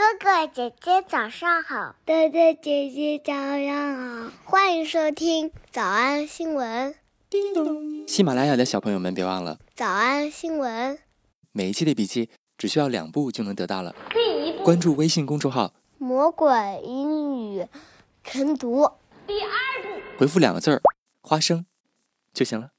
哥哥姐姐早上好，哥哥姐姐早上好，欢迎收听早安新闻。叮咚！喜马拉雅的小朋友们别忘了早安新闻，每一期的笔记只需要两步就能得到了。第一步，关注微信公众号“魔鬼英语晨读”。第二步，回复两个字儿“花生”就行了。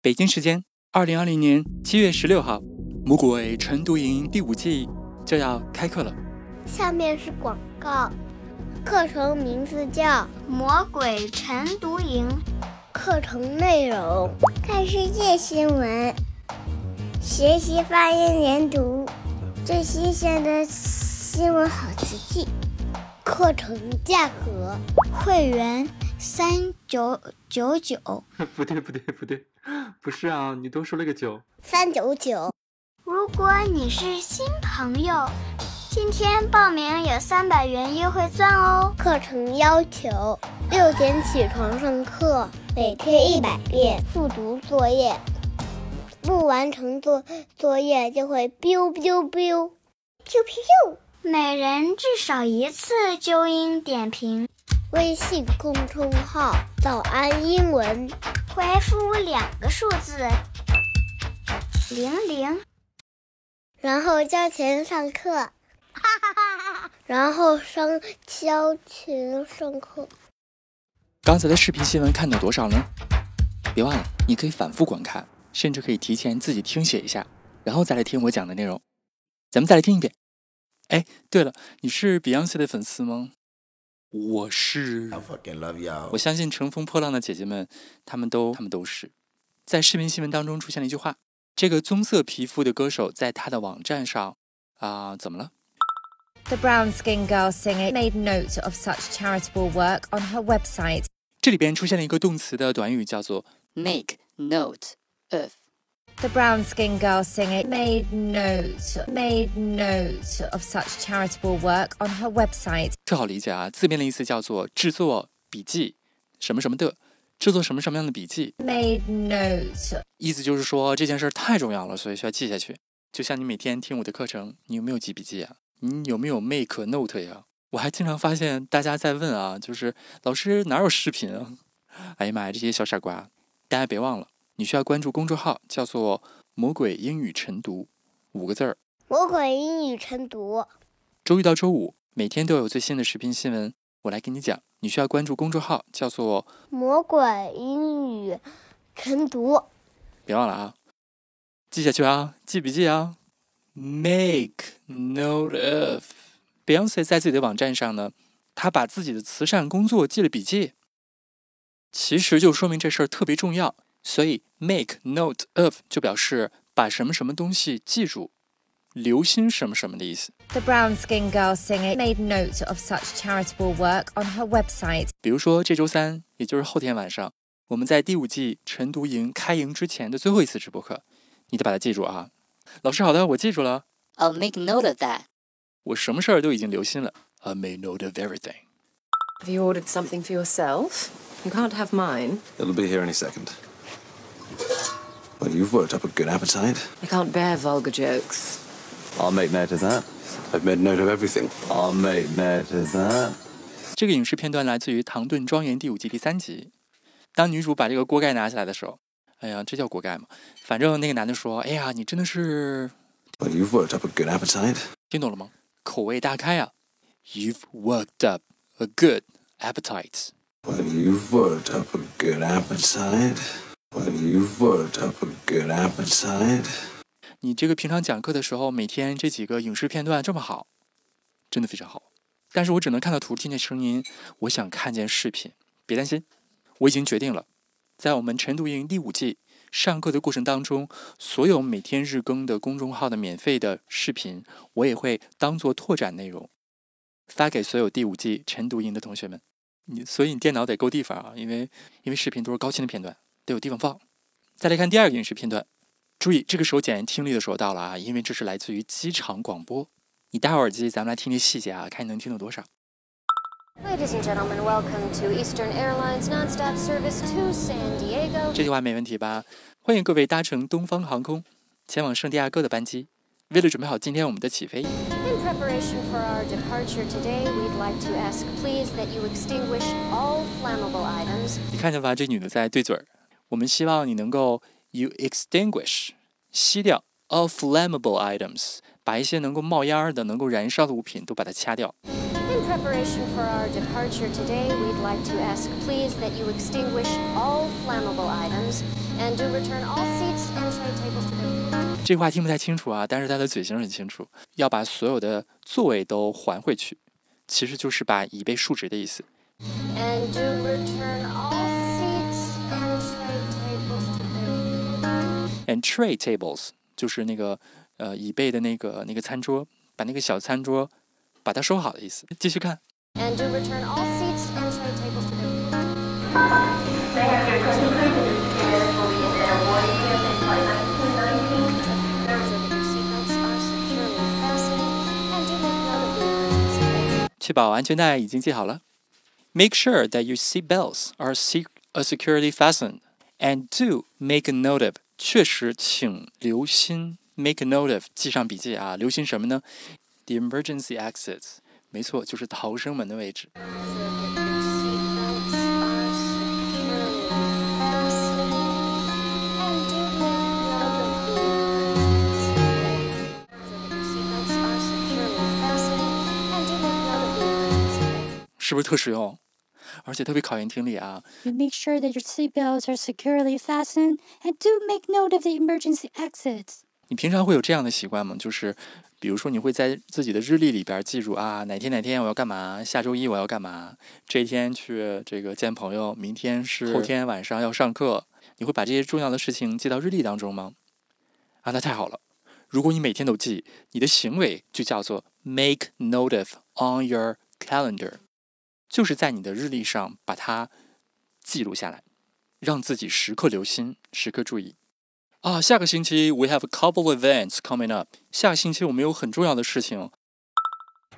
北京时间二零二零年七月十六号，魔鬼晨读营第五季就要开课了。下面是广告，课程名字叫《魔鬼晨读营》，课程内容看世界新闻，学习发音连读，最新鲜的新闻好词句。课程价格，会员三九九九。不对不对不对，不是啊，你多说了个九。三九九。如果你是新朋友，今天报名有三百元优惠券哦。课程要求：六点起床上课，每天一百遍复读作业，不完成作作业就会 biu biu biu，biu biu。每人至少一次纠音点评。微信公众号“早安英文”，回复两个数字零零，然后交钱上课。哈哈哈哈哈！然后上交钱上课。刚才的视频新闻看到多少呢？别忘了，你可以反复观看，甚至可以提前自己听写一下，然后再来听我讲的内容。咱们再来听一遍。哎，对了，你是 Beyonce 的粉丝吗？我是。我相信乘风破浪的姐姐们，她们都，她们都是。在视频新闻当中出现了一句话：这个棕色皮肤的歌手在他的网站上啊，怎么了 ？The brown-skinned girl singer made note of such charitable work on her website。这里边出现了一个动词的短语，叫做 make note of。The brown-skinned girl singer made note made note of such charitable work on her website。特好理解啊，字面的意思叫做制作笔记，什么什么的，制作什么什么样的笔记。Made note，意思就是说这件事太重要了，所以需要记下去。就像你每天听我的课程，你有没有记笔记啊？ 你有没有 make note 呀？我还经常发现大家在问啊，就是老师哪有视频啊？哎呀妈呀，这些小傻瓜！大家别忘了。你需要关注公众号，叫做“魔鬼英语晨读”，五个字儿。魔鬼英语晨读，周一到周五每天都有最新的视频新闻，我来给你讲。你需要关注公众号，叫做“魔鬼英语晨读”，别忘了啊，记下去啊，记笔记啊。Make note of Beyonce 在自己的网站上呢，她把自己的慈善工作记了笔记，其实就说明这事儿特别重要。所以，make note of 就表示把什么什么东西记住，留心什么什么的意思。The brown-skinned girl singer made note of such charitable work on her website。比如说，这周三，也就是后天晚上，我们在第五季晨读营开营之前的最后一次直播课，你得把它记住啊。老师，好的，我记住了。I'll make note of that。我什么事儿都已经留心了。I made note of everything。Have you ordered something for yourself? You can't have mine. It'll be here any second. Well, you've worked up a good appetite. I can't bear vulgar jokes. I'll make note of that. I've made note of everything. I'll make note of that. 这个影视片段来自于《唐顿庄园》第五季第三集。当女主把这个锅盖拿起来的时候， 哎呀，这叫锅盖吗？反正那个男的说：“哎呀，你真的是…… You've worked up a good appetite. 听懂了吗？口味大开啊！You've worked up a good appetite. Well, you've worked up a good appetite. Well, you've worked up a good appetite. 你这个平常讲课的时候，每天这几个影视片段这么好，真的非常好。但是我只能看到图，听见声音，我想看见视频。别担心，我已经决定了，在我们晨读营第五季上课的过程当中，所有每天日更的公众号的免费的视频，我也会当做拓展内容发给所有第五季晨读营的同学们。你所以你电脑得够地方啊，因为因为视频都是高清的片段。得有地方放。再来看第二个影视片段，注意这个时候检验听力的时候到了啊，因为这是来自于机场广播。你戴好耳机，咱们来听听细节啊，看你能听懂多少。Ladies and gentlemen, welcome to Eastern Airlines nonstop service to San Diego。这句话没问题吧？欢迎各位搭乘东方航空前往圣地亚哥的班机。为了准备好今天我们的起飞。In preparation for our departure today, we'd like to ask please that you extinguish all flammable items 你看见吧？这女的在对嘴儿。我们希望你能够 you extinguish 吸掉 all flammable items，把一些能够冒烟儿的、能够燃烧的物品都把它掐掉。In preparation for our departure today, we'd like to ask please that you extinguish all flammable items and do return all seats and tray tables to their 这话听不太清楚啊，但是他的嘴型很清楚，要把所有的座位都还回去，其实就是把椅背竖直的意思。and do return all seats and tray tables to their And tray tables 就是那个呃椅背的那个那个餐桌，把那个小餐桌把它收好的意思。继续看， and do return all seats and tray tables to their Ensure that your seatbelts are securely fastened and do make note of the emergency exit. 确保安全带已经系好了。Make sure that your seat belts are sec uh, securely fastened, and do make a note of。确实，请留心 make a note of，记上笔记啊。留心什么呢 ？The emergency exits。没错，就是逃生门的位置。是不是特实用？而且特别考验听力啊！You make sure that your seatbelts are securely fastened and do make note of the emergency exits. 你平常会有这样的习惯吗？就是，比如说你会在自己的日历里边记住啊，哪天哪天我要干嘛，下周一我要干嘛，这一天去这个见朋友，明天是后天晚上要上课，你会把这些重要的事情记到日历当中吗？啊，那太好了！如果你每天都记，你的行为就叫做 make note of on your calendar，就是在你的日历上把它记录下来，让自己时刻留心，时刻注意。啊，下个星期 we have a couple of events coming up。下个星期我们有很重要的事情。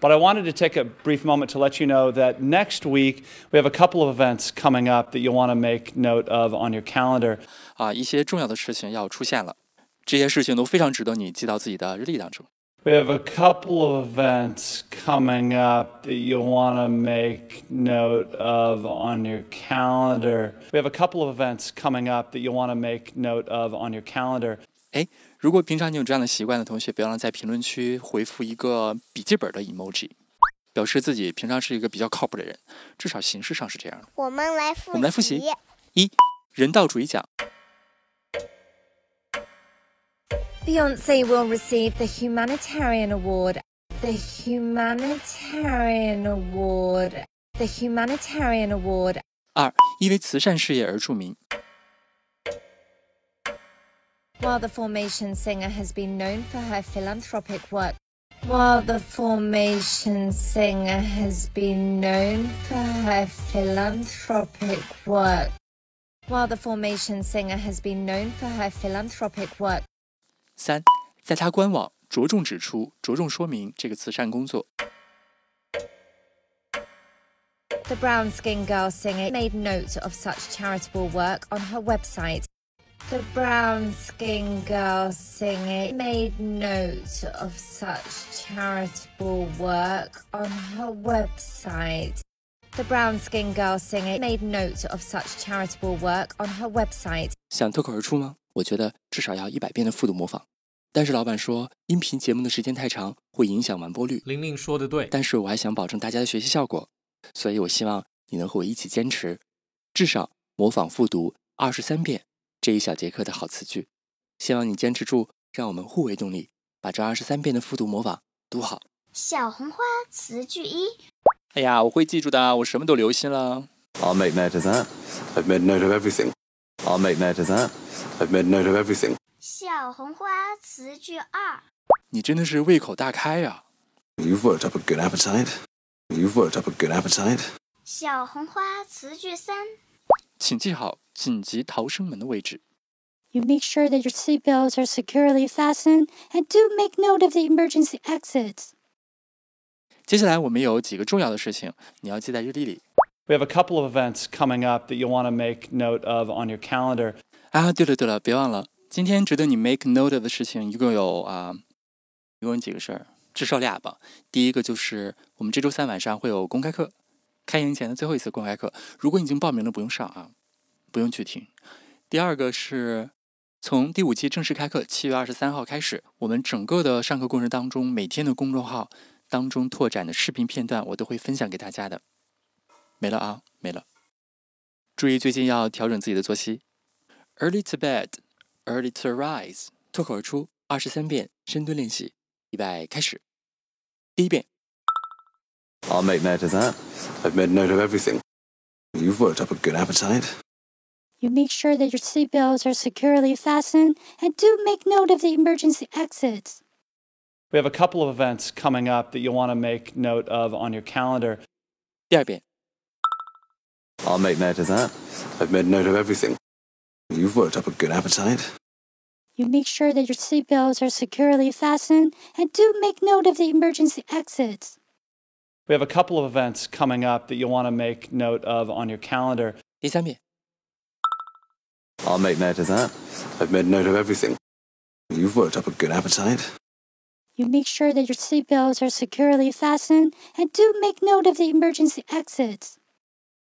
But I wanted to take a brief moment to let you know that next week we have a couple of events coming up that you'll want to make note of on your calendar. 啊，一些重要的事情要出现了，这些事情都非常值得你记到自己的日历当中。 We have a couple of events coming up that you'll want to make note of on your calendar. We have a couple of events coming up that you'll want to make note of on your calendar. 哎，如果平常你有这样的习惯的同学，别忘了在评论区回复一个笔记本的 emoji，表示自己平常是一个比较靠谱的人，至少形式上是这样的。我们来复习。我们来复习一，人道主义奖，Beyonce will receive the Humanitarian Award. The Humanitarian Award. The Humanitarian Award. 二，因为慈善事业而着名。 While the Formation singer has been known for her philanthropic work. While the Formation singer has been known for her philanthropic work. While the Formation singer has been known for her philanthropic work. 三，在他官网着重指出、着重说明这个慈善工作。The brown skinned girl singer made note of such charitable work on her website. The brown skinned girl singer made note of such charitable work on her website. The brown skinned girl singer made note of such charitable work on her website. 想脱口而出吗？我觉得至少要一百遍的复读模仿。但是老板说，音频节目的时间太长，会影响完播率。玲玲说的对，但是我还想保证大家的学习效果，所以我希望你能和我一起坚持，至少模仿复读二十三遍这一小节课的好词句。希望你坚持住，让我们互为动力，把这二十三遍的复读模仿读好。小红花词句一，哎呀，我会记住的，我什么都留心了。I'll make note of that. I've made note of everything. I'll make note of that. I've made note of everything. 小红花词句二，你真的是胃口大开呀、 You've worked up a good appetite. You've worked up a good appetite. 小红花词句三，请记好紧急逃生门的位置。 You make sure that your seatbelts are securely fastened and do make note of the emergency exits. 接下来我们有几个重要的事情，你要记在日历里 We have a couple of events coming up that you'll want to make note of on your calendar. 啊。对了对了，别忘了， 今天值得你 make note 的事情一共有啊，一共有几个事儿？至少俩吧。第一个就是我们这周三晚上会有公开课，开营前的最后一次公开课。如果已经报名了，不用上啊，不用去听。第二个是从第五期正式开课，七月二十三号开始，我们整个的上课过程当中，每天的公众号当中拓展的视频片段，我都会分享给大家的。没了啊，没了。注意最近要调整自己的作息。Early to bed, early to rise，脱口而出二十三遍深蹲练习，预备开始。第一遍， I'll make note of that. I've made note of everything. You've worked up a good appetite. You make sure that your seatbelts are securely fastened and do make note of the emergency exits. We have a couple of events coming up that you'll want to make note of on your calendar. 第二遍， I'll make note of that. I've made note of everything. You've worked up a good appetite. You make sure that your seatbelts are securely fastened and do make note of the emergency exits. We have a couple of events coming up that you'll want to make note of on your calendar. 第三遍， I'll make note of that. I've made note of everything. You've worked up a good appetite. You make sure that your seatbelts are securely fastened and do make note of the emergency exits.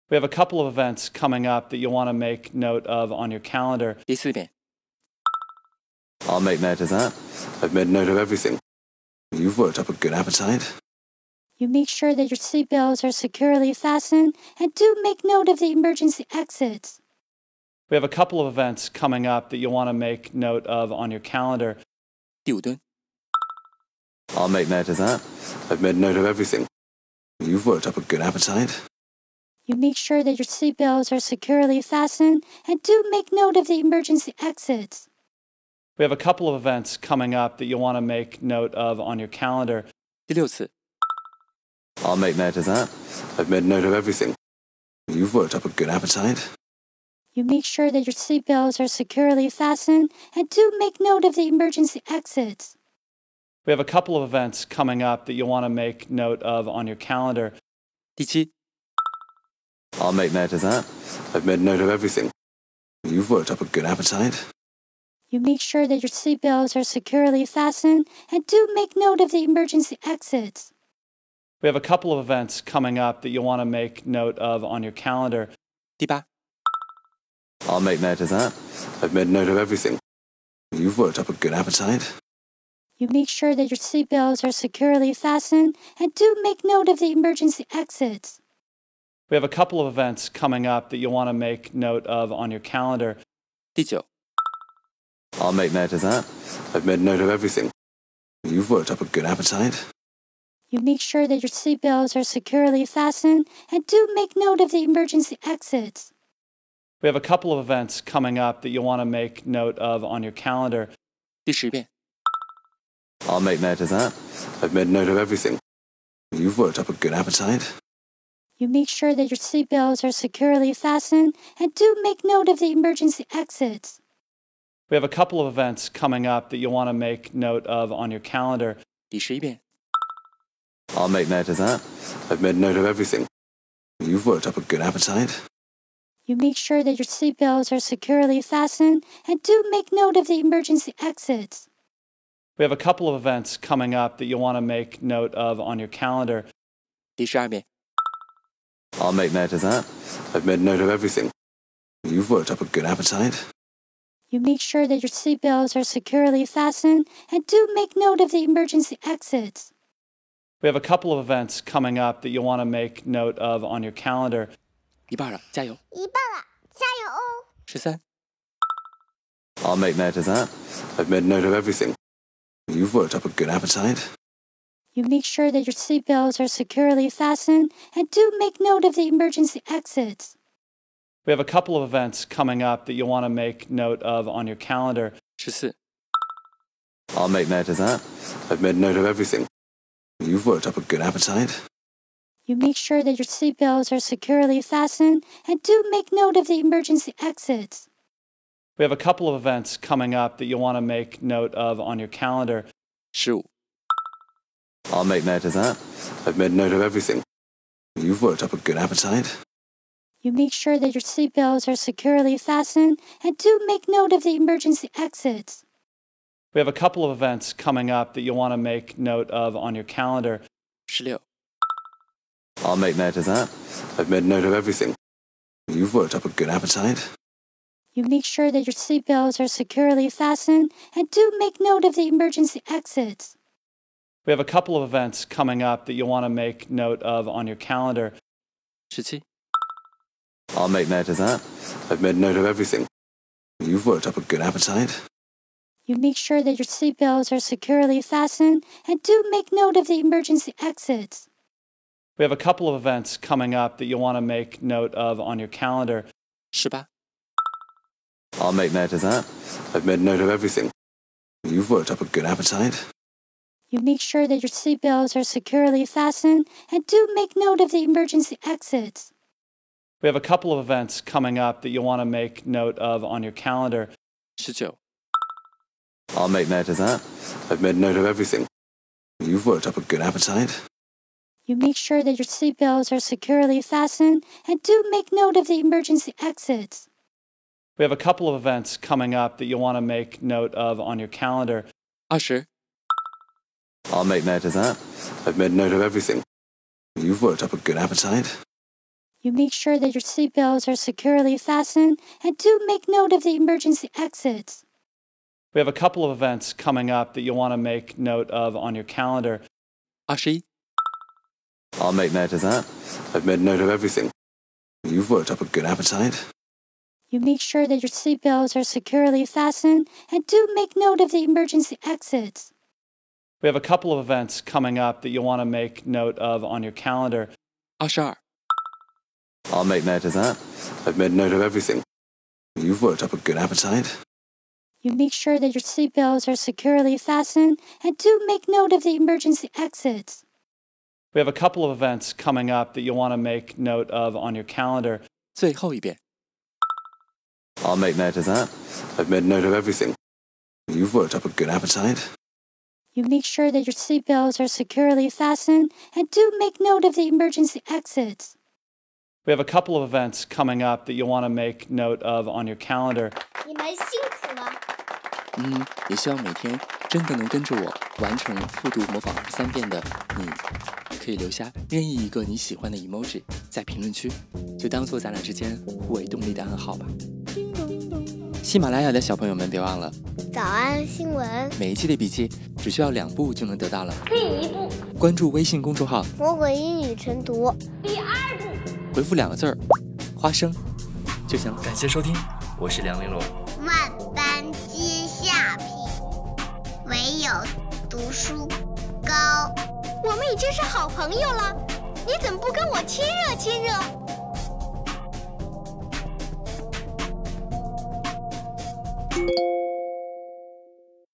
We have a couple of events coming up that you'll want to make note of on your calendar. 第四遍， I'll make note of that. I've made note of everything. You've worked up a good appetite. You make sure that your seatbelts are securely fastened and do make note of the emergency exits. We have a couple of events coming up that you'll want to make note of on your calendar. 第五蹲， I'll make note of that. I've made note of everything. You've worked up a good appetite. You make sure that your seatbelts are securely fastened and do make note of the emergency exits. We have a couple of events coming up that you'll want to make note of on your calendar. 第六次， I'll make note of that. I've made note of everything. You've worked up a good appetite. You make sure that your seatbelts are securely fastened and do make note of the emergency exits. We have a couple of events coming up that you'll want to make note of on your calendar. 第七， I'll make note of that. I've made note of everything. You've worked up a good appetite. You make sure that your seatbelts are securely fastened and do make note of the emergency exits. We have a couple of events coming up that you'll want to make note of on your calendar. 第八， I'll make note of that. I've made note of everything. You've worked up a good appetite. You make sure that your seatbelts are securely fastened and do make note of the emergency exits. We have a couple of events coming up that you'll want to make note of on your calendar. 第九， I'll make note of that. I've made note of everything. You've worked up a good appetite. You make sure that your seatbelts are securely fastened and do make note of the emergency exits. We have a couple of events coming up that you'll want to make note of on your calendar. 第十遍， I'll make note of that. I've made note of everything. You've worked up a good appetite. You make sure that your seatbelts are securely fastened and do make note of the emergency exits. We have a couple of events coming up that you'll want to make note of on your calendar. 第十一遍， I'll make note of that. I've made note of everything. You've worked up a good appetite. You make sure that your seatbelts are securely fastened and do make note of the emergency exits. We have a couple of events coming up that you'll want to make note of on your calendar. 第十二遍， I'll make note of that. I've made note of everything. You've worked up a good appetite. You make sure that your seatbelts are securely fastened and do make note of the emergency exits. We have a couple of events coming up that you'll want to make note of on your calendar. 一半了，加油！一半了，加油哦！十三、 I'll make note of that. I've made note of everything. You've worked up a good appetite. You make sure that your seatbelts are securely fastened and do make note of the emergency exits. We have a couple of events coming up that you'll want to make note of on your calendar. Just it. I'll make note of that. I've made note of everything. You've worked up a good appetite. You make sure that your seatbelts are securely fastened and do make note of the emergency exits. We have a couple of events coming up that you'll want to make note of on your calendar. Sure. I'll make note of that. I've made note of everything. You've worked up a good appetite. You make sure that your seatbelts are securely fastened and do make note of the emergency exits. We have a couple of events coming up that you'll want to make note of on your calendar. 16. I'll make note of that. I've made note of everything. You've worked up a good appetite. You make sure that your seatbelts are securely fastened and do make note of the emergency exits. We have a couple of events coming up that you'll want to make note of on your calendar. 17. I'll make note of that. I've made note of everything. You've worked up a good appetite. You make sure that your seatbelts are securely fastened and do make note of the emergency exits. We have a couple of events coming up that you'll want to make note of on your calendar. 十八、I'll make note of that. I've made note of everything. You've worked up a good appetite. You make sure that your seatbelts are securely fastened and do make note of the emergency exits. We have a couple of events coming up that you'll want to make note of on your calendar. 19 I'll make note of that. I've made note of everything. You've worked up a good appetite. You make sure that your seatbelts are securely fastened and do make note of the emergency exits. We have a couple of events coming up that you'll want to make note of on your calendar. Ah, 20 I'll make note of that. I've made note of everything. You've worked up a good appetite. You make sure that your seatbelts are securely fastened and do make note of the emergency exits. We have a couple of events coming up that you'll want to make note of on your calendar. Ashi? I'll make note of that. I've made note of everything. You've worked up a good appetite. You make sure that your seatbelts are securely fastened and do make note of the emergency exits. We have a couple of events coming up that you'll want to make note of on your calendar. Ashar. I'll make note of that. I've made note of everything. You've worked up a good appetite. You make sure that your seatbelts are securely fastened and do make note of the emergency exits. We have a couple of events coming up that you'll want to make note of on your calendar. 最后一遍。 I'll make note of that. I've made note of everything. You've worked up a good appetite. You make sure that your seatbelts are securely fastened and do make note of the emergency exits. We have a couple of events coming up that you'll want to make note of on your calendar. 你们辛苦了。嗯，也希望每天真的能跟着我完成复读模仿三遍的你，可以留下任意一个你喜欢的 emoji 在评论区，就当做咱俩之间互为动力的暗号吧。喜马拉雅的小朋友们，别忘了早安新闻，每一期的笔记只需要两步就能得到了。第一步，关注微信公众号，魔鬼英语晨读。第二步，回复两个字儿“花生”就行了。感谢收听，我是梁玲珑。万般皆下品，唯有读书高。我们已经是好朋友了，你怎么不跟我亲热亲热？